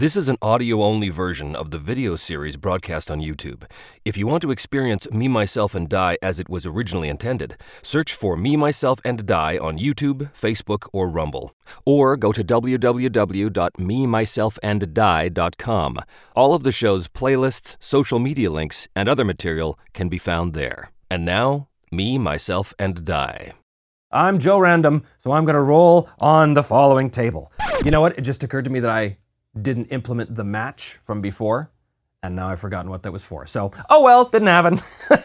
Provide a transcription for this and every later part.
This is an audio only version of the video series broadcast on YouTube. If you want to experience Me, Myself, and Die as it was originally intended, search for Me, Myself, and Die on YouTube, Facebook, or Rumble. Or go to www.memyselfanddie.com. All of the show's playlists, social media links, and other material can be found there. And now, Me, Myself, and Die. I'm Joe Random, so I'm going to roll on the following table. You know what? It just occurred to me that I didn't implement the match from before, and now I've forgotten what that was for. So, oh well, didn't happen.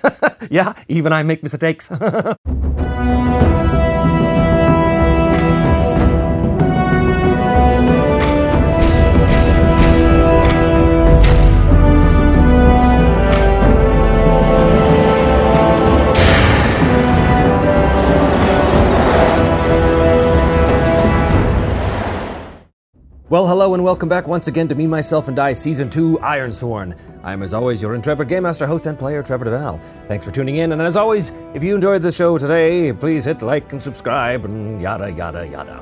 yeah, even I make mistakes. Well, hello and welcome back once again to Me, Myself, and Die Season 2 Ironsworn. I am, as always, your intrepid Game Master, host, and player, Trevor DeVal. Thanks for tuning in, and as always, if you enjoyed the show today, please hit like and subscribe, and yada, yada, yada.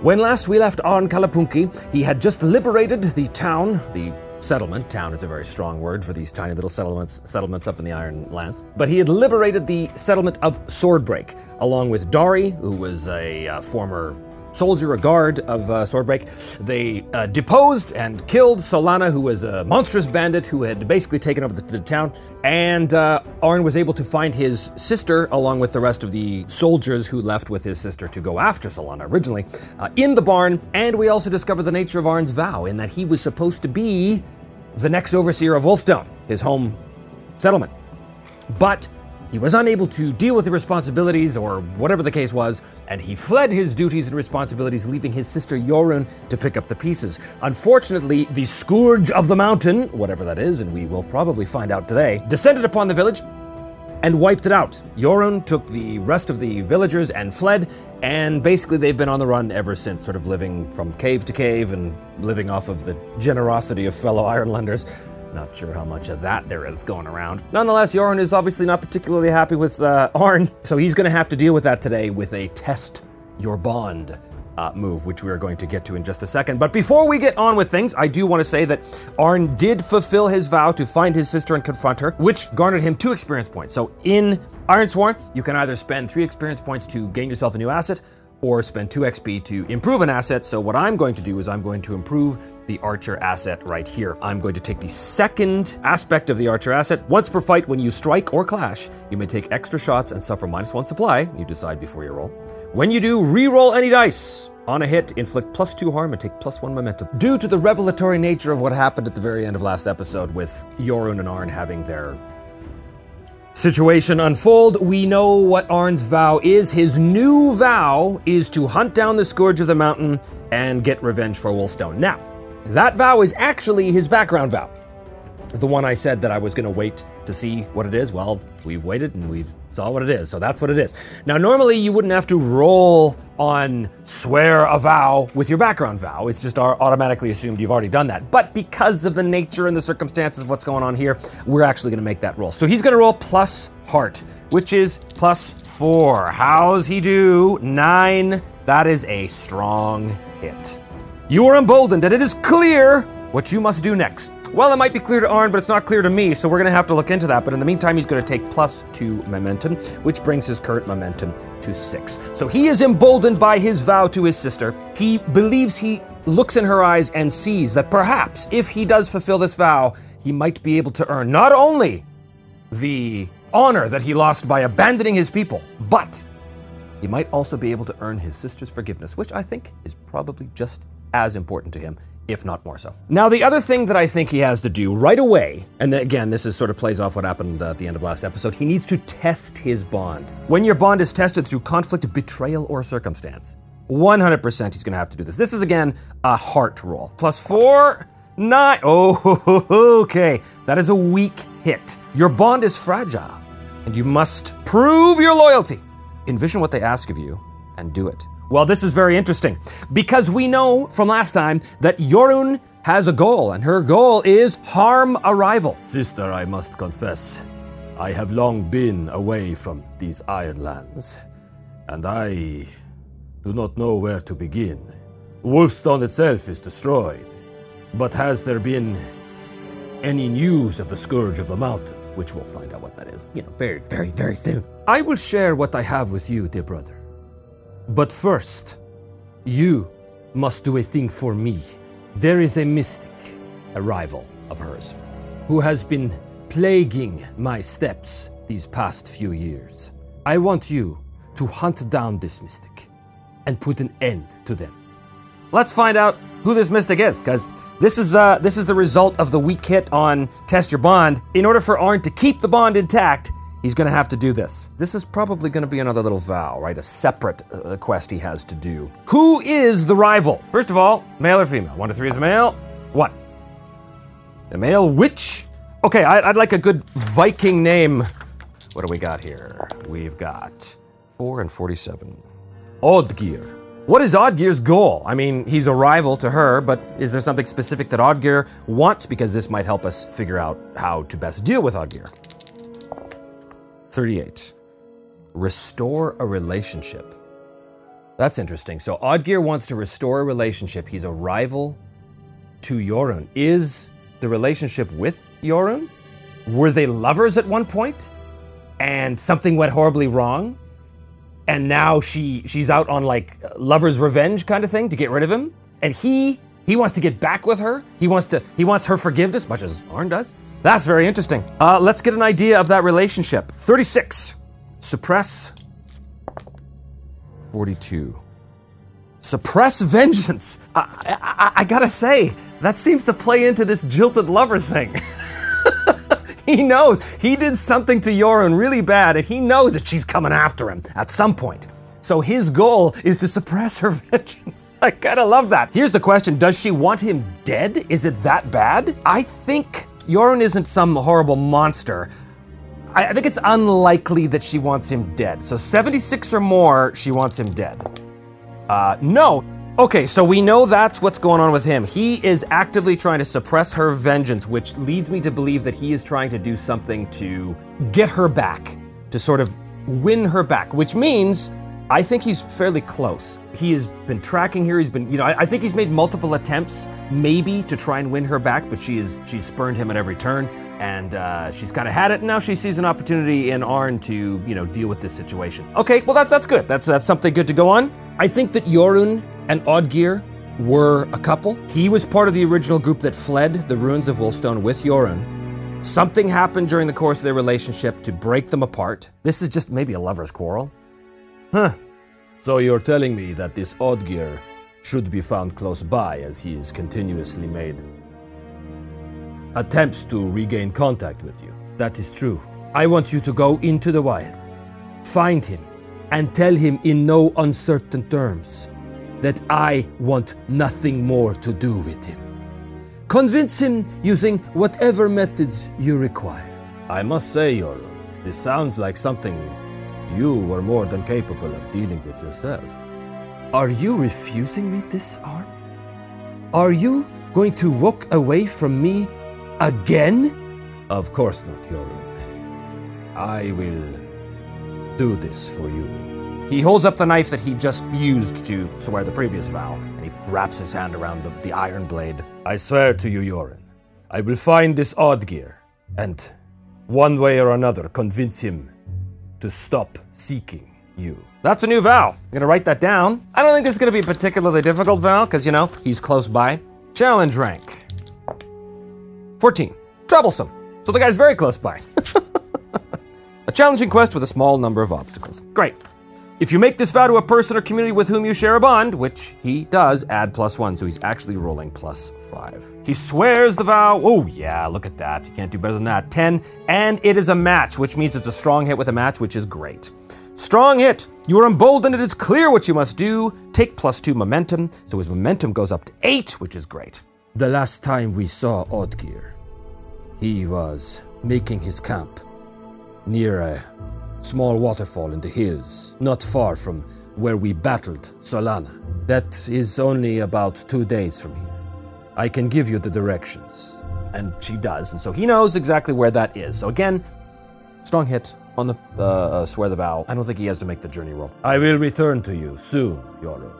When last we left Arn Kalapunki, he had just liberated the town, the settlement. Town is a very strong word for these tiny little settlements, settlements up in the Iron Lands. But he had liberated the settlement of Swordbreak, along with Dari, who was a uh, former soldier, a guard of uh, Swordbreak. They uh, deposed and killed Solana, who was a monstrous bandit who had basically taken over the, the town. And uh, Arn was able to find his sister, along with the rest of the soldiers who left with his sister to go after Solana originally, uh, in the barn. And we also discover the nature of Arn's vow, in that he was supposed to be the next overseer of Wolfstone, his home settlement. But he was unable to deal with the responsibilities, or whatever the case was, and he fled his duties and responsibilities, leaving his sister Yorun to pick up the pieces. Unfortunately, the Scourge of the Mountain, whatever that is, and we will probably find out today, descended upon the village and wiped it out. Yorun took the rest of the villagers and fled, and basically they've been on the run ever since, sort of living from cave to cave and living off of the generosity of fellow Ironlanders. Not sure how much of that there is going around. Nonetheless, Yorun is obviously not particularly happy with uh, Arn, so he's going to have to deal with that today with a test your bond uh, move, which we are going to get to in just a second. But before we get on with things, I do want to say that Arn did fulfill his vow to find his sister and confront her, which garnered him two experience points. So in Ironsworn, you can either spend three experience points to gain yourself a new asset, or spend 2 XP to improve an asset. So, what I'm going to do is I'm going to improve the Archer asset right here. I'm going to take the second aspect of the Archer asset. Once per fight, when you strike or clash, you may take extra shots and suffer minus one supply. You decide before you roll. When you do, re-roll any dice. On a hit, inflict plus two harm and take plus one momentum. Due to the revelatory nature of what happened at the very end of last episode with Yorun and Arn having their situation unfold, we know what Arn's vow is. His new vow is to hunt down the Scourge of the Mountain and get revenge for Wolfstone. Now, that vow is actually his background vow. The one I said that I was going to wait to see what it is. Well, we've waited and we've saw what it is. So that's what it is. Now, normally you wouldn't have to roll on swear a vow with your background vow. It's just automatically assumed you've already done that. But because of the nature and the circumstances of what's going on here, we're actually going to make that roll. So he's going to roll plus heart, which is plus four. How's he do? Nine. That is a strong hit. You are emboldened, and it is clear what you must do next. Well, it might be clear to Arn, but it's not clear to me, so we're going to have to look into that. But in the meantime, he's going to take plus two momentum, which brings his current momentum to six. So he is emboldened by his vow to his sister. He believes he looks in her eyes and sees that perhaps if he does fulfill this vow, he might be able to earn not only the honor that he lost by abandoning his people, but he might also be able to earn his sister's forgiveness, which I think is probably just as important to him, if not more so. Now, the other thing that I think he has to do right away, and again, this is sort of plays off what happened at the end of last episode, he needs to test his bond. When your bond is tested through conflict, betrayal, or circumstance, 100% he's going to have to do this. This is again a heart roll. Plus four, nine. Oh, okay. That is a weak hit. Your bond is fragile, and you must prove your loyalty. Envision what they ask of you and do it. Well, this is very interesting because we know from last time that Yorun has a goal, and her goal is harm a rival. Sister, I must confess, I have long been away from these iron lands, and I do not know where to begin. Wolfstone itself is destroyed. But has there been any news of the Scourge of the Mountain? Which we'll find out what that is, you know, very, very, very soon. I will share what I have with you, dear brother. But first, you must do a thing for me. There is a mystic, a rival of hers, who has been plaguing my steps these past few years. I want you to hunt down this mystic and put an end to them. Let's find out who this mystic is, because this is uh, this is the result of the weak hit on test your bond. In order for Arn to keep the bond intact, he's going to have to do this. This is probably going to be another little vow, right? A separate uh, quest he has to do. Who is the rival? First of all, male or female? One to three is a male. What? A male witch? Okay, I, would like a good Viking name. What do we got here? We've got four and forty-seven. Oddgeir. What is Oddgeir's goal? I mean, he's a rival to her, but is there something specific that Oddgeir wants? Because this might help us figure out how to best deal with Oddgeir. 38. Restore a relationship. That's interesting. So Oddgeir wants to restore a relationship. He's a rival to Jorunn. Is the relationship with Jorunn? Were they lovers at one point? And something went horribly wrong? and now she she's out on like lover's revenge kind of thing to get rid of him and he he wants to get back with her he wants to he wants her forgiveness much as arn does that's very interesting uh, let's get an idea of that relationship 36 suppress 42 suppress vengeance I, I, I gotta say that seems to play into this jilted lovers thing he knows he did something to Jorunn really bad, and he knows that she's coming after him at some point. So his goal is to suppress her vengeance. I kind of love that. Here's the question Does she want him dead? Is it that bad? I think Jorunn isn't some horrible monster. I, I think it's unlikely that she wants him dead. So 76 or more, she wants him dead. Uh, no, Okay, so we know that's what's going on with him. He is actively trying to suppress her vengeance, which leads me to believe that he is trying to do something to get her back, to sort of win her back, which means I think he's fairly close. He has been tracking here. He's been, you know, I, I think he's made multiple attempts, maybe to try and win her back, but she is she's spurned him at every turn, and uh, she's kind of had it. And now she sees an opportunity in Arn to, you know, deal with this situation. Okay, well that's that's good. That's that's something good to go on. I think that Jorunn and Oddgeir were a couple. He was part of the original group that fled the ruins of Wolfstone with Jorunn. Something happened during the course of their relationship to break them apart. This is just maybe a lover's quarrel. Huh. So you're telling me that this Oddgeir should be found close by as he is continuously made attempts to regain contact with you. That is true. I want you to go into the wilds, find him, and tell him in no uncertain terms that I want nothing more to do with him. Convince him using whatever methods you require. I must say, Jorunn, this sounds like something you were more than capable of dealing with yourself. Are you refusing me this arm? Are you going to walk away from me again? Of course not, Jorunn. I will do this for you. He holds up the knife that he just used to swear the previous vow, and he wraps his hand around the, the iron blade. I swear to you, Jorunn, I will find this Oddgeir, and one way or another convince him to stop seeking you. That's a new vow. I'm gonna write that down. I don't think this is gonna be a particularly difficult vow, because, you know, he's close by. Challenge rank 14. Troublesome. So the guy's very close by. a challenging quest with a small number of obstacles. Great. If you make this vow to a person or community with whom you share a bond, which he does, add plus one, so he's actually rolling plus five. He swears the vow. Oh, yeah, look at that. You can't do better than that. 10, and it is a match, which means it's a strong hit with a match, which is great. Strong hit. You are emboldened, it is clear what you must do. Take plus two momentum, so his momentum goes up to eight, which is great. The last time we saw Oddgeir, he was making his camp near a small waterfall in the hills, not far from where we battled Solana. That is only about two days from here. I can give you the directions. And she does, and so he knows exactly where that is. So again, strong hit on the uh, uh, swear the vow. I don't think he has to make the journey roll. I will return to you soon, Jorunn,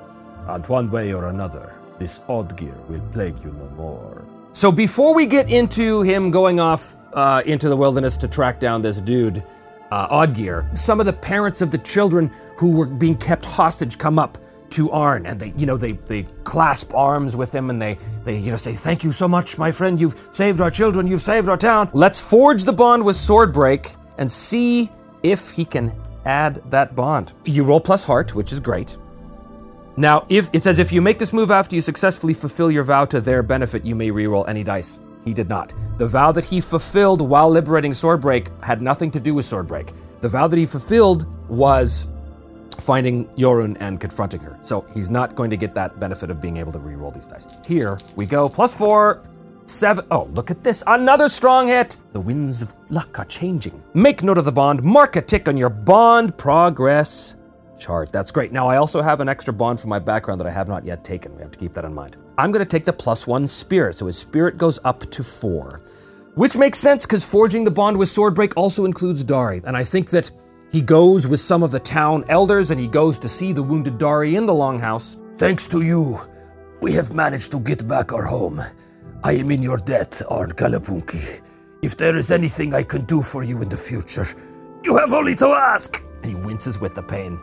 and one way or another, this Oddgeir will plague you no more. So before we get into him going off uh, into the wilderness to track down this dude, uh, Oddgeir, some of the parents of the children who were being kept hostage come up to Arn and they, you know, they, they clasp arms with him and they, they, you know, say, thank you so much, my friend. You've saved our children. You've saved our town. Let's forge the bond with Swordbreak and see if he can add that bond. You roll plus heart, which is great. Now, if it says if you make this move after you successfully fulfill your vow to their benefit, you may reroll any dice. He did not. The vow that he fulfilled while liberating Swordbreak had nothing to do with Swordbreak. The vow that he fulfilled was finding Yorun and confronting her. So he's not going to get that benefit of being able to re-roll these dice. Here we go. Plus four, seven. Oh, look at this. Another strong hit. The winds of luck are changing. Make note of the bond. Mark a tick on your bond progress chart. That's great. Now, I also have an extra bond from my background that I have not yet taken. We have to keep that in mind. I'm going to take the plus one spirit, so his spirit goes up to four, which makes sense because forging the bond with Swordbreak also includes Dari. And I think that he goes with some of the town elders and he goes to see the wounded Dari in the longhouse. Thanks to you, we have managed to get back our home. I am in your debt, Arn Kalapunki. If there is anything I can do for you in the future, you have only to ask. And he winces with the pain.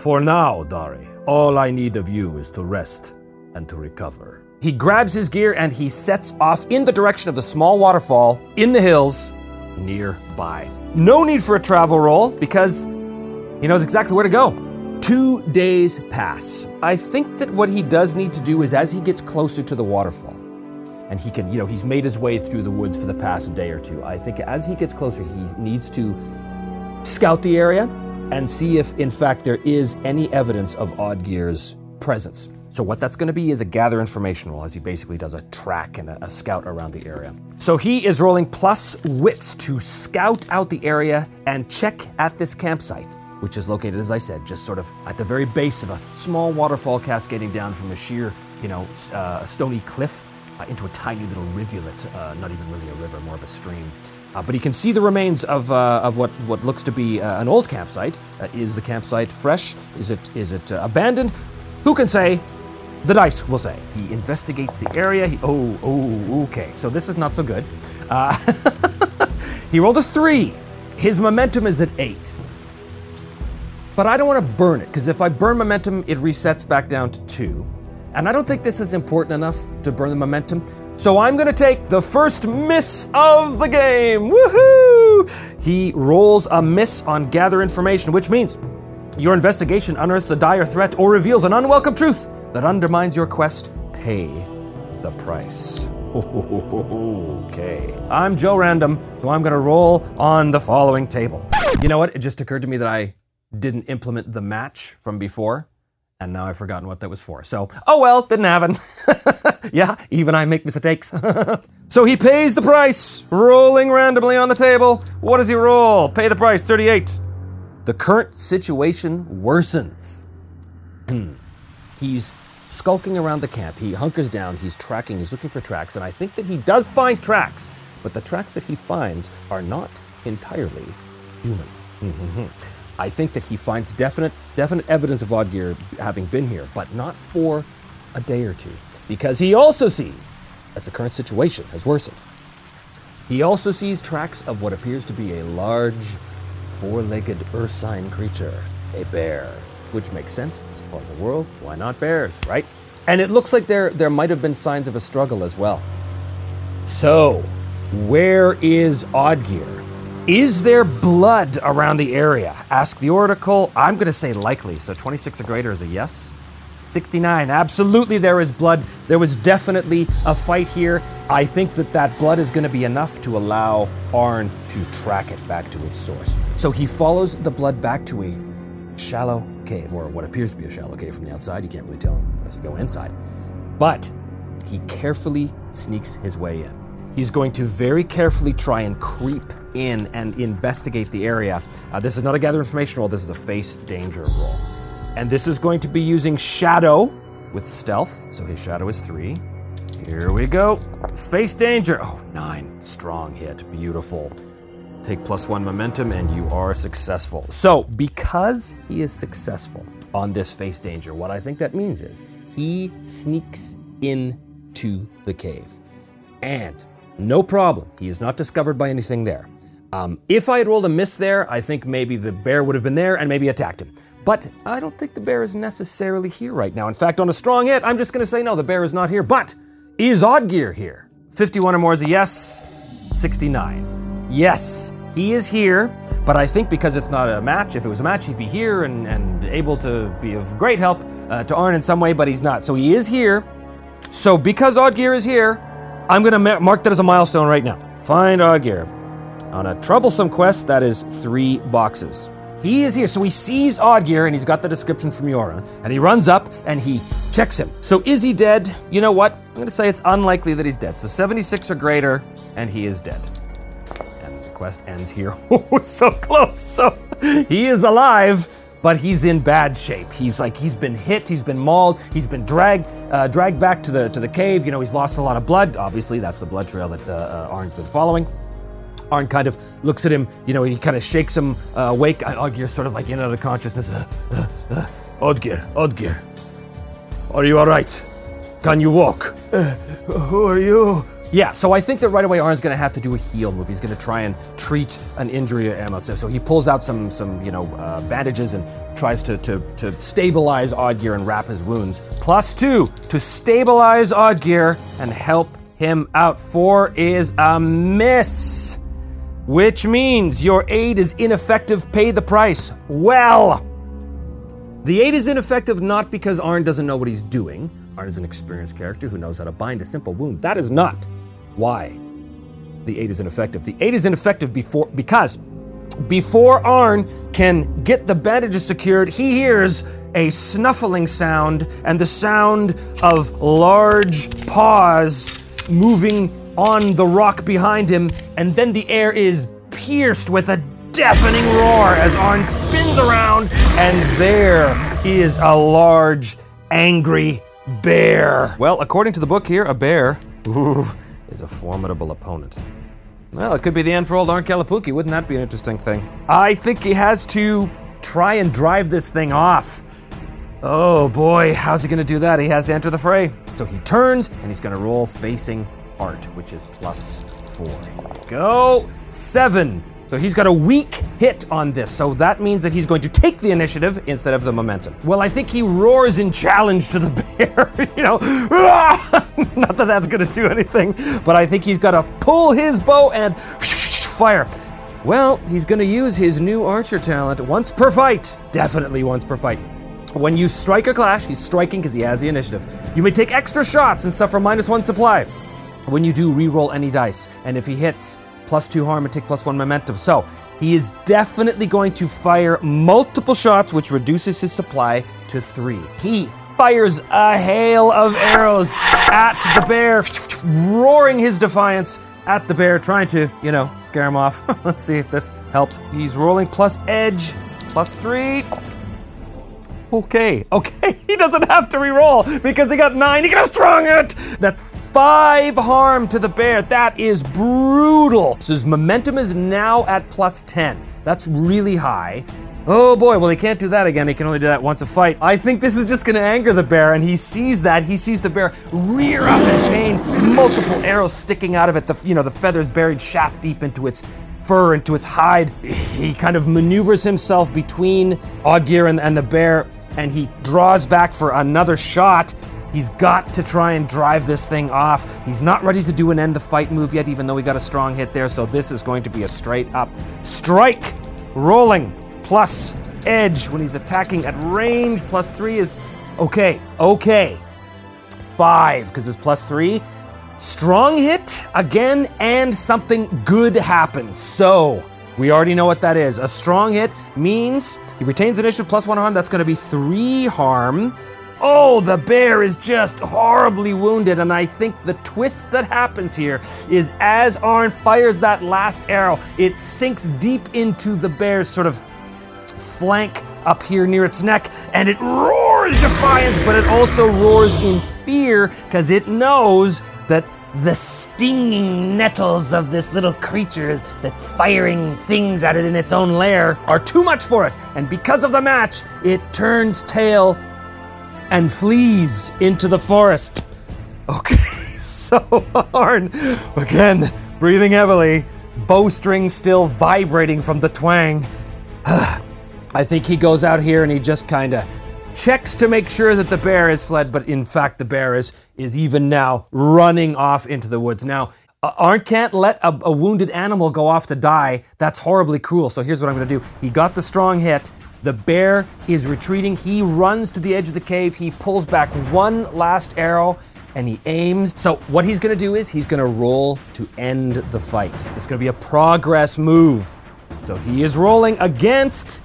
For now, Dari, all I need of you is to rest and to recover. He grabs his gear and he sets off in the direction of the small waterfall in the hills nearby. No need for a travel roll because he knows exactly where to go. Two days pass. I think that what he does need to do is as he gets closer to the waterfall, and he can, you know, he's made his way through the woods for the past day or two. I think as he gets closer, he needs to scout the area and see if, in fact, there is any evidence of Oddgeir's presence. So, what that's going to be is a gather information roll as he basically does a track and a, a, scout around the area. So, he is rolling plus wits to scout out the area and check at this campsite, which is located, as I said, just sort of at the very base of a small waterfall cascading down from a sheer, you know, uh, stony cliff uh, into a tiny little rivulet, uh, not even really a river, more of a stream. Uh, but he can see the remains of, uh, of what, what looks to be uh, an old campsite. Uh, is the campsite fresh? Is it, is it uh, abandoned? Who can say? The dice will say. He investigates the area. He, oh, oh, okay. So this is not so good. Uh, he rolled a three. His momentum is at eight. But I don't want to burn it, because if I burn momentum, it resets back down to two. And I don't think this is important enough to burn the momentum. So I'm going to take the first miss of the game. Woohoo! He rolls a miss on gather information, which means your investigation unearths a dire threat or reveals an unwelcome truth that undermines your quest. Pay the price. Okay. I'm Joe Random, so I'm going to roll on the following table. You know what? It just occurred to me that I didn't implement the match from before. And now I've forgotten what that was for. So, oh well, didn't happen. yeah, even I make mistakes. so he pays the price, rolling randomly on the table. What does he roll? Pay the price, 38. The current situation worsens. Hmm. He's skulking around the camp. He hunkers down, he's tracking, he's looking for tracks, and I think that he does find tracks, but the tracks that he finds are not entirely human. I think that he finds definite, definite evidence of Oddgeir having been here, but not for a day or two, because he also sees, as the current situation has worsened, he also sees tracks of what appears to be a large, four-legged ursine creature, a bear, which makes sense. This part of the world, why not bears, right? And it looks like there there might have been signs of a struggle as well. So, where is Oddgeir? Is there blood around the area? Ask the oracle. I'm going to say likely. So 26 or greater is a yes. 69. Absolutely, there is blood. There was definitely a fight here. I think that that blood is going to be enough to allow Arn to track it back to its source. So he follows the blood back to a shallow cave, or what appears to be a shallow cave from the outside. You can't really tell unless you go inside. But he carefully sneaks his way in. He's going to very carefully try and creep in and investigate the area. Uh, this is not a gather information roll, this is a face danger roll. And this is going to be using shadow with stealth. So his shadow is three. Here we go. Face danger. Oh, nine. Strong hit. Beautiful. Take plus one momentum and you are successful. So, because he is successful on this face danger, what I think that means is he sneaks into the cave. And no problem, he is not discovered by anything there. Um, if I had rolled a miss there, I think maybe the bear would have been there and maybe attacked him. But I don't think the bear is necessarily here right now. In fact, on a strong hit, I'm just going to say no, the bear is not here. But is Oddgeir here? 51 or more is a yes. 69. Yes, he is here, but I think because it's not a match, if it was a match, he'd be here and, and able to be of great help uh, to Arn in some way, but he's not. So he is here. So because Oddgeir is here, I'm going to ma- mark that as a milestone right now. Find Oddgeir. On a troublesome quest, that is three boxes. He is here, so he sees Oddgeir and he's got the description from Yoran, and he runs up and he checks him. So is he dead? You know what? I'm gonna say it's unlikely that he's dead. So 76 or greater, and he is dead. And the quest ends here. Oh, so close. So he is alive, but he's in bad shape. He's like he's been hit, he's been mauled, he's been dragged uh, dragged back to the to the cave. You know, he's lost a lot of blood. Obviously, that's the blood trail that uh, uh, Arn's been following. Arn kind of looks at him, you know, he kind of shakes him uh, awake. Oddgeir's sort of like in and out of consciousness. Uh, uh, uh, Oddgeir, Oddgeir, are you all right? Can you walk? Uh, who are you? Yeah, so I think that right away Arn's gonna have to do a heal move. He's gonna try and treat an injury Amos. So he pulls out some, some you know, uh, bandages and tries to, to, to stabilize Oddgeir and wrap his wounds. Plus two to stabilize Oddgeir and help him out. Four is a miss which means your aid is ineffective. Pay the price. Well, the aid is ineffective not because Arn doesn't know what he's doing. Arn is an experienced character who knows how to bind a simple wound. That is not why the aid is ineffective. The aid is ineffective before because before Arn can get the bandages secured, he hears a snuffling sound and the sound of large paws moving on the rock behind him, and then the air is pierced with a deafening roar as Arn spins around, and there is a large, angry bear. Well, according to the book here, a bear ooh, is a formidable opponent. Well, it could be the end for old Arn Kalapunki. Wouldn't that be an interesting thing? I think he has to try and drive this thing off. Oh boy, how's he gonna do that? He has to enter the fray. So he turns and he's gonna roll facing art, which is plus four. Go seven. So he's got a weak hit on this, so that means that he's going to take the initiative instead of the momentum. Well, I think he roars in challenge to the bear, you know, not that that's going to do anything, but I think he's got to pull his bow and fire. Well, he's going to use his new archer talent once per fight. Definitely once per fight. When you strike a clash, he's striking because he has the initiative. You may take extra shots and suffer minus one supply. When you do, re-roll any dice, and if he hits, plus two harm and take plus one momentum. So he is definitely going to fire multiple shots, which reduces his supply to three. He fires a hail of arrows at the bear, roaring his defiance at the bear, trying to, you know, scare him off. Let's see if this helps. He's rolling plus edge, plus three. Okay, okay, he doesn't have to re-roll because he got nine. He got a strong hit. That's five harm to the bear. That is brutal. So his momentum is now at plus 10. That's really high. Oh boy, well, he can't do that again. He can only do that once a fight. I think this is just gonna anger the bear, and he sees that. He sees the bear rear up in pain, multiple arrows sticking out of it, the, you know, the feathers buried shaft deep into its fur, into its hide. He kind of maneuvers himself between Oddgeir and, and the bear, and he draws back for another shot. He's got to try and drive this thing off. He's not ready to do an end the fight move yet, even though he got a strong hit there. So this is going to be a straight up strike. Rolling plus edge when he's attacking at range. Plus three is okay. Okay. Five because it's plus three. Strong hit again, and something good happens. So we already know what that is. A strong hit means he retains initiative plus one harm. That's going to be three harm. Oh, the bear is just horribly wounded, and I think the twist that happens here is as Arn fires that last arrow, it sinks deep into the bear's sort of flank up here near its neck, and it roars defiance, but it also roars in fear because it knows that the stinging nettles of this little creature that's firing things at it in its own lair are too much for it. And because of the match, it turns tail and flees into the forest. Okay, so Arn, again, breathing heavily, bowstring still vibrating from the twang. I think he goes out here and he just kind of checks to make sure that the bear has fled, but in fact, the bear is, is even now running off into the woods. Now, uh, Arn can't let a, a wounded animal go off to die. That's horribly cruel. So here's what I'm going to do. He got the strong hit. The bear is retreating. He runs to the edge of the cave. He pulls back one last arrow and he aims. So what he's going to do is he's going to roll to end the fight. It's going to be a progress move. So he is rolling against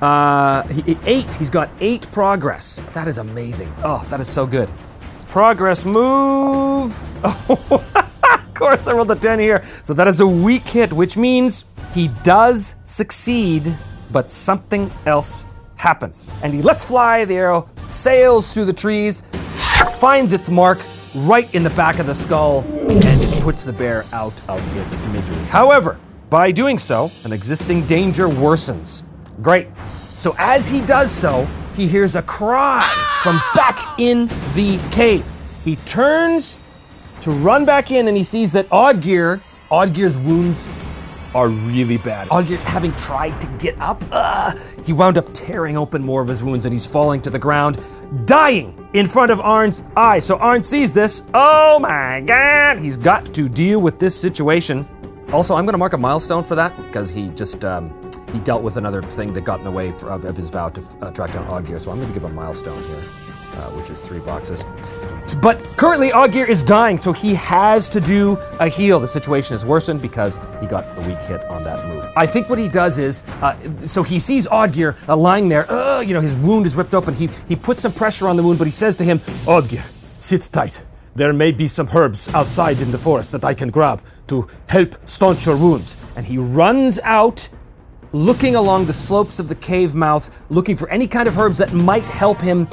uh, he, eight. He's got eight progress. That is amazing. Oh, that is so good. Progress move. Oh, of course, I rolled a 10 here. So that is a weak hit, which means he does succeed, but something else happens. And he lets fly, the arrow sails through the trees, finds its mark right in the back of the skull, and it puts the bear out of its misery. However, by doing so, an existing danger worsens. Great. So as he does so, he hears a cry from back in the cave. He turns to run back in and he sees that Oddgeir, Oddgeir's wounds are really bad. Oddgeir, having tried to get up, uh, he wound up tearing open more of his wounds and he's falling to the ground, dying in front of Arn's eyes. So Arn sees this. Oh my god! He's got to deal with this situation. Also, I'm going to mark a milestone for that because he just um, he dealt with another thing that got in the way for, of, of, his vow to uh, track down Oddgeir. So I'm going to give a milestone here, uh, which is three boxes. But currently, Oddgeir is dying, so he has to do a heal. The situation is worsened because he got a weak hit on that move. I think what he does is, uh, so he sees Oddgeir uh, lying there. Uh, you know, his wound is ripped open. He he puts some pressure on the wound, but he says to him, "Oddgeir, sit tight. There may be some herbs outside in the forest that I can grab to help staunch your wounds." And he runs out looking along the slopes of the cave mouth, looking for any kind of herbs that might help him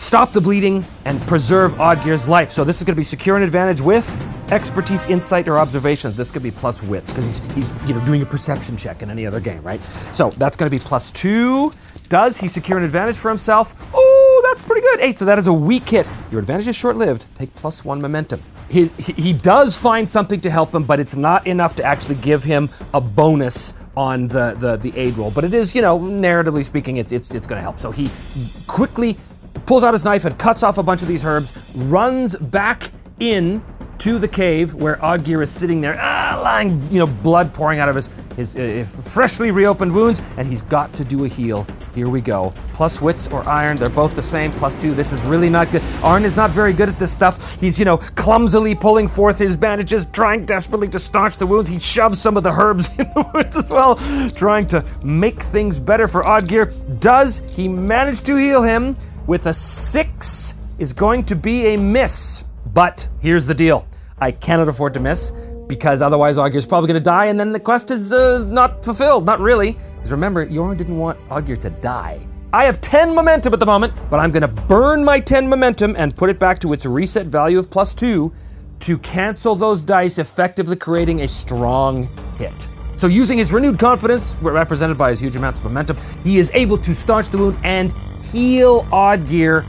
stop the bleeding and preserve Oddgeir's life. So this is going to be secure an advantage with expertise, insight, or observation. This could be plus wits because he's, he's you know doing a perception check in any other game, right? So that's going to be plus two. Does he secure an advantage for himself? Oh, that's pretty good. Eight. So that is a weak hit. Your advantage is short-lived. Take plus one momentum. He, he, he does find something to help him, but it's not enough to actually give him a bonus on the, the, the aid roll. But it is, you know, narratively speaking, it's, it's, it's going to help. So he quickly pulls out his knife and cuts off a bunch of these herbs, runs back in to the cave where Oddgeir is sitting there, ah, lying, you know, blood pouring out of his, his uh, freshly reopened wounds, and he's got to do a heal. Here we go. Plus wits or iron, they're both the same. Plus two, this is really not good. Arn is not very good at this stuff. He's, you know, clumsily pulling forth his bandages, trying desperately to staunch the wounds. He shoves some of the herbs in the wounds as well, trying to make things better for Oddgeir. Does he manage to heal him with a six? Is going to be a miss. But here's the deal I cannot afford to miss because otherwise is probably going to die and then the quest is uh, not fulfilled. Not really. Because remember, Jorn didn't want Oddgeir to die. I have 10 momentum at the moment, but I'm going to burn my 10 momentum and put it back to its reset value of plus 2 to cancel those dice, effectively creating a strong hit. So, using his renewed confidence, represented by his huge amounts of momentum, he is able to staunch the wound and heal Oddgeir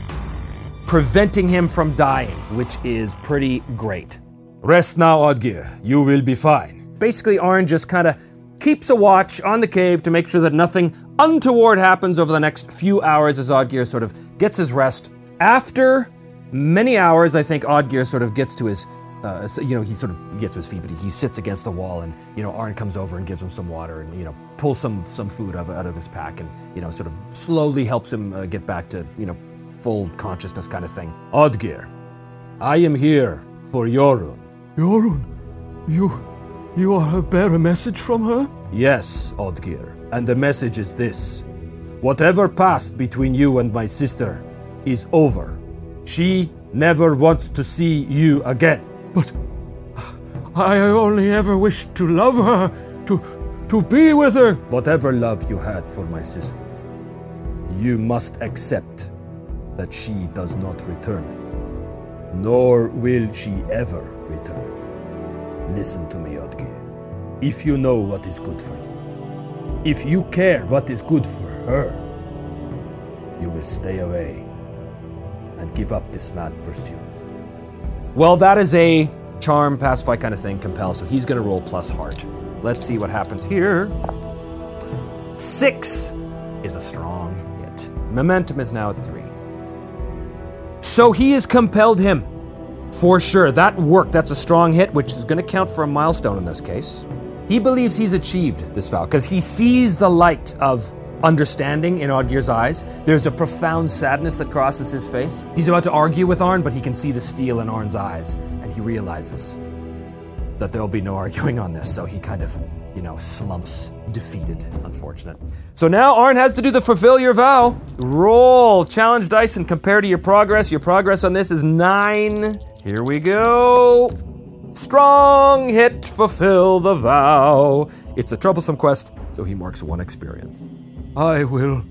preventing him from dying, which is pretty great. Rest now, Oddgeir. You will be fine. Basically, Arn just kind of keeps a watch on the cave to make sure that nothing untoward happens over the next few hours as Oddgeir sort of gets his rest. After many hours, I think Oddgeir sort of gets to his uh, you know, he sort of gets to his feet, but he, sits against the wall, and you know, Arn comes over and gives him some water, and you know, pulls some some food out of, out of his pack, and you know, sort of slowly helps him uh, get back to you know full consciousness kind of thing. Oddgeir, I am here for Jorun. Jorun, you, you are bear a message from her? Yes, Oddgeir, and the message is this. Whatever passed between you and my sister is over. She never wants to see you again. But I only ever wished to love her, to to be with her. Whatever love you had for my sister, you must accept that she does not return it, nor will she ever return it. Listen to me, Oddgeir. If you know what is good for you, if you care what is good for her, you will stay away and give up this mad pursuit. Well, that is a charm, pacify kind of thing, compel. So he's to roll plus heart. Let's see what happens here. Six is a strong hit. Momentum is now at three. So he has compelled him. For sure. That worked. That's a strong hit, which is going to count for a milestone in this case. He believes he's achieved this vow because he sees the light of understanding in Oddgeir's eyes. There's a profound sadness that crosses his face. He's about to argue with Arn, but he can see the steel in Arn's eyes, and he realizes that there'll be no arguing on this, so he kind of, you know, slumps defeated. Unfortunate. So now Arn has to do the fulfill your vow. Roll. Challenge dice and compare to your progress. Your progress on this is nine. Here we go. Strong hit, fulfill the vow. It's a troublesome quest, so he marks one experience. I will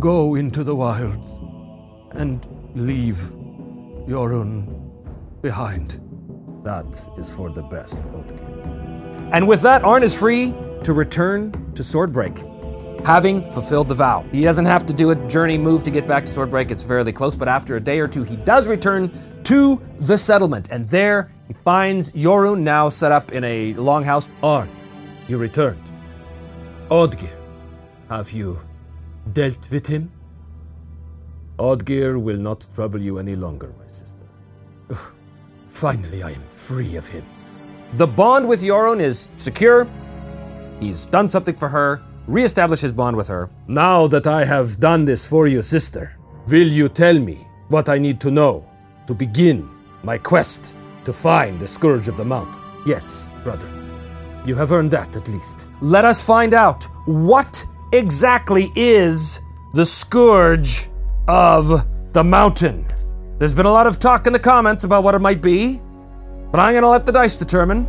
go into the wilds and leave Yorun behind. That is for the best, Oathkeeper. And with that, Arn is free to return to Swordbreak, having fulfilled the vow. He doesn't have to do a journey move to get back to Swordbreak, it's fairly close, but after a day or two, he does return to the settlement, and there he finds Yorun now set up in a longhouse. Arn, you returned. Oddgeir, have you dealt with him? Oddgeir will not trouble you any longer, my sister. Ugh, finally, I am free of him. The bond with Yorun is secure. He's done something for her, reestablish his bond with her. Now that I have done this for you, sister, will you tell me what I need to know to begin my quest to find the Scourge of the Mountain? Yes, brother. You have earned that at least. Let us find out what exactly is the Scourge of the Mountain. There's been a lot of talk in the comments about what it might be, but I'm gonna let the dice determine.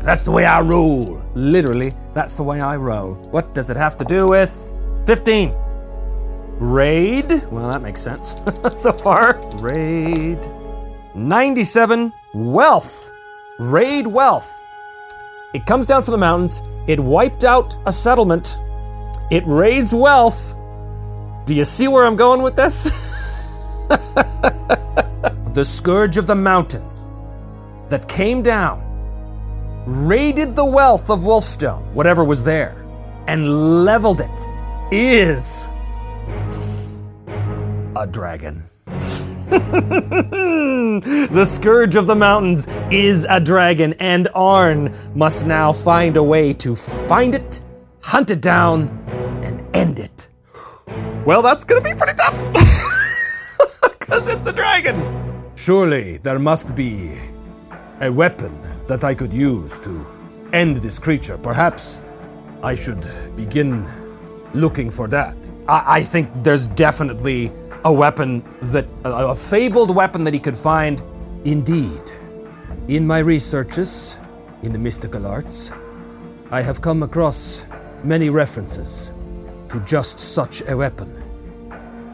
That's the way I roll. Literally, that's the way I roll. What does it have to do with 15? Raid? Well, that makes sense so far. Raid. 97. Wealth. Raid wealth. It comes down from the mountains. It wiped out a settlement. It raids wealth. Do you see where I'm going with this? the scourge of the mountains that came down, raided the wealth of Wolfstone, whatever was there, and leveled it, is a dragon. the scourge of the mountains is a dragon, and Arn must now find a way to find it, hunt it down, and end it. Well, that's gonna be pretty tough. Because it's a dragon. Surely there must be a weapon that I could use to end this creature. Perhaps I should begin looking for that. I, I think there's definitely a weapon that, a, fabled weapon that he could find. Indeed. In my researches in the mystical arts, I have come across many references to just such a weapon.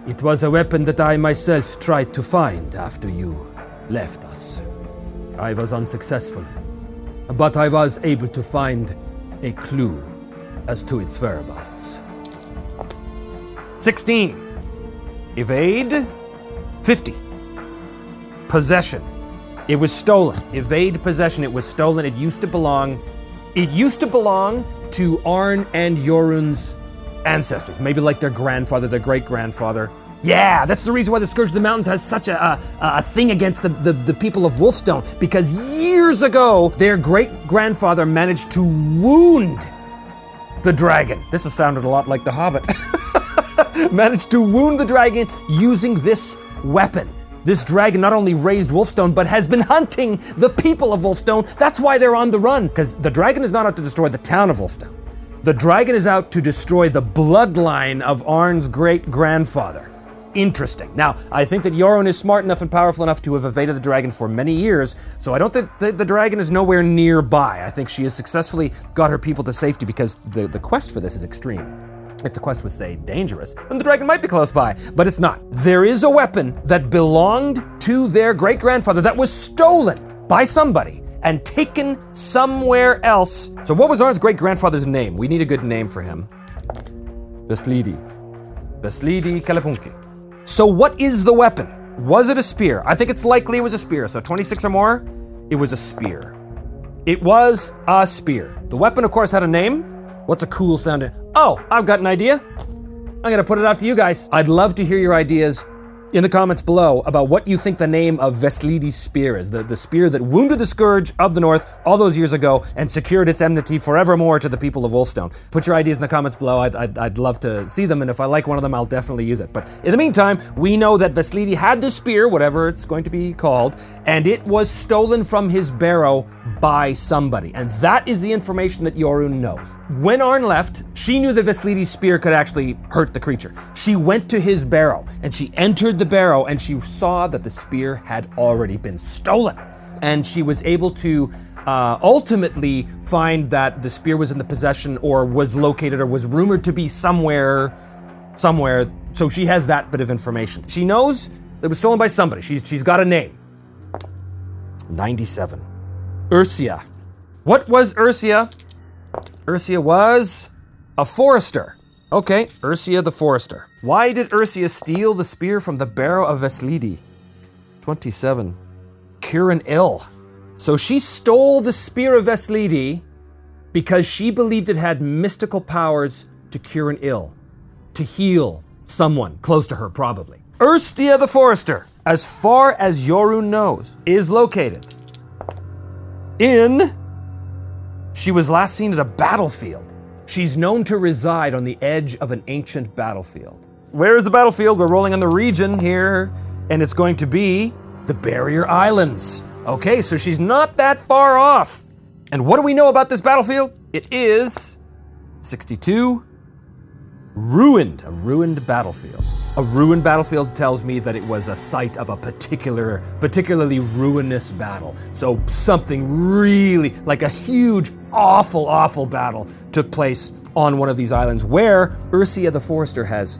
It was a weapon that I myself tried to find after you left us. I was unsuccessful, but I was able to find a clue as to its whereabouts. 16. Evade. 50. Possession. It was stolen. Evade possession. It was stolen. It used to belong. It used to belong to Arn and Yorun's ancestors. Maybe like their grandfather, their great grandfather. Yeah, that's the reason why the Scourge of the Mountains has such a, a, a thing against the, the, the people of Wolfstone. Because years ago, their great grandfather managed to wound the dragon. This has sounded a lot like The Hobbit. managed to wound the dragon using this weapon. This dragon not only raised Wolfstone, but has been hunting the people of Wolfstone. That's why they're on the run, because the dragon is not out to destroy the town of Wolfstone. The dragon is out to destroy the bloodline of Arn's great grandfather. Interesting. Now, I think that Yorun is smart enough and powerful enough to have evaded the dragon for many years, so I don't think the, the dragon is nowhere nearby. I think she has successfully got her people to safety because the, the quest for this is extreme. If the quest was, say, dangerous, then the dragon might be close by, but it's not. There is a weapon that belonged to their great grandfather that was stolen by somebody and taken somewhere else. So, what was Arn's great grandfather's name? We need a good name for him. Veslidi. Veslidi Kalapunki. So, what is the weapon? Was it a spear? I think it's likely it was a spear. So 26 or more, it was a spear. It was a spear. The weapon, of course, had a name. What's a cool sounding? Oh, I've got an idea. I'm gonna put it out to you guys. I'd love to hear your ideas in the comments below about what you think the name of Veslidi's spear is, the, the spear that wounded the Scourge of the North all those years ago and secured its enmity forevermore to the people of Wolfstone. Put your ideas in the comments below. I'd, I'd, I'd love to see them, and if I like one of them, I'll definitely use it. But in the meantime, we know that Veslidi had this spear, whatever it's going to be called, and it was stolen from his barrow by somebody. And that is the information that Yorun knows. When Arn left, she knew the Veslidi's spear could actually hurt the creature. She went to his barrow and she entered the barrow and she saw that the spear had already been stolen. And she was able to uh, ultimately find that the spear was in the possession or was located or was rumored to be somewhere, somewhere. So she has that bit of information. She knows it was stolen by somebody. She's, she's got a name. 97. Ursia. What was Ursia? Ursia was a forester. Okay, Ursia the forester. Why did Ursia steal the spear from the barrow of Veslidi? 27. Kieran ill. So she stole the spear of Veslidi because she believed it had mystical powers to cure an ill, to heal someone close to her, probably. Ursia the Forester, as far as Yorun knows, is located in. She was last seen at a battlefield. She's known to reside on the edge of an ancient battlefield. Where is the battlefield? We're rolling on the region here, and it's going to be the Barrier Islands. Okay, so she's not that far off. And what do we know about this battlefield? It is 62 ruined, a ruined battlefield. A ruined battlefield tells me that it was a site of a particular, particularly ruinous battle. So something really, like a huge, awful, awful battle took place on one of these islands where Ursia the Forester has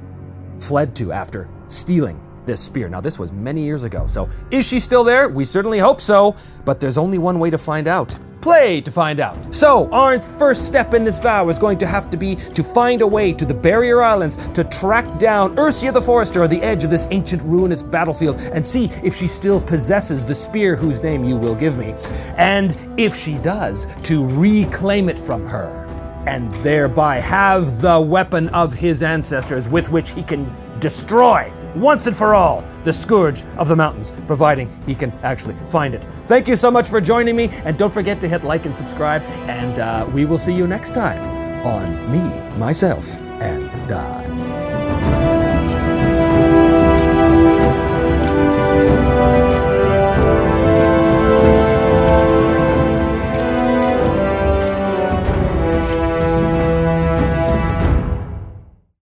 fled to after stealing this spear. Now, this was many years ago, so is she still there? We certainly hope so, but there's only one way to find out. Play to find out. So, Arn's first step in this vow is going to have to be to find a way to the Barrier Islands to track down Ursia the Forester on the edge of this ancient ruinous battlefield and see if she still possesses the spear whose name you will give me. And if she does, to reclaim it from her and thereby have the weapon of his ancestors with which he can destroy once and for all the scourge of the mountains, providing he can actually find it. Thank you so much for joining me, and don't forget to hit like and subscribe, and uh, we will see you next time on Me, Myself, and Die.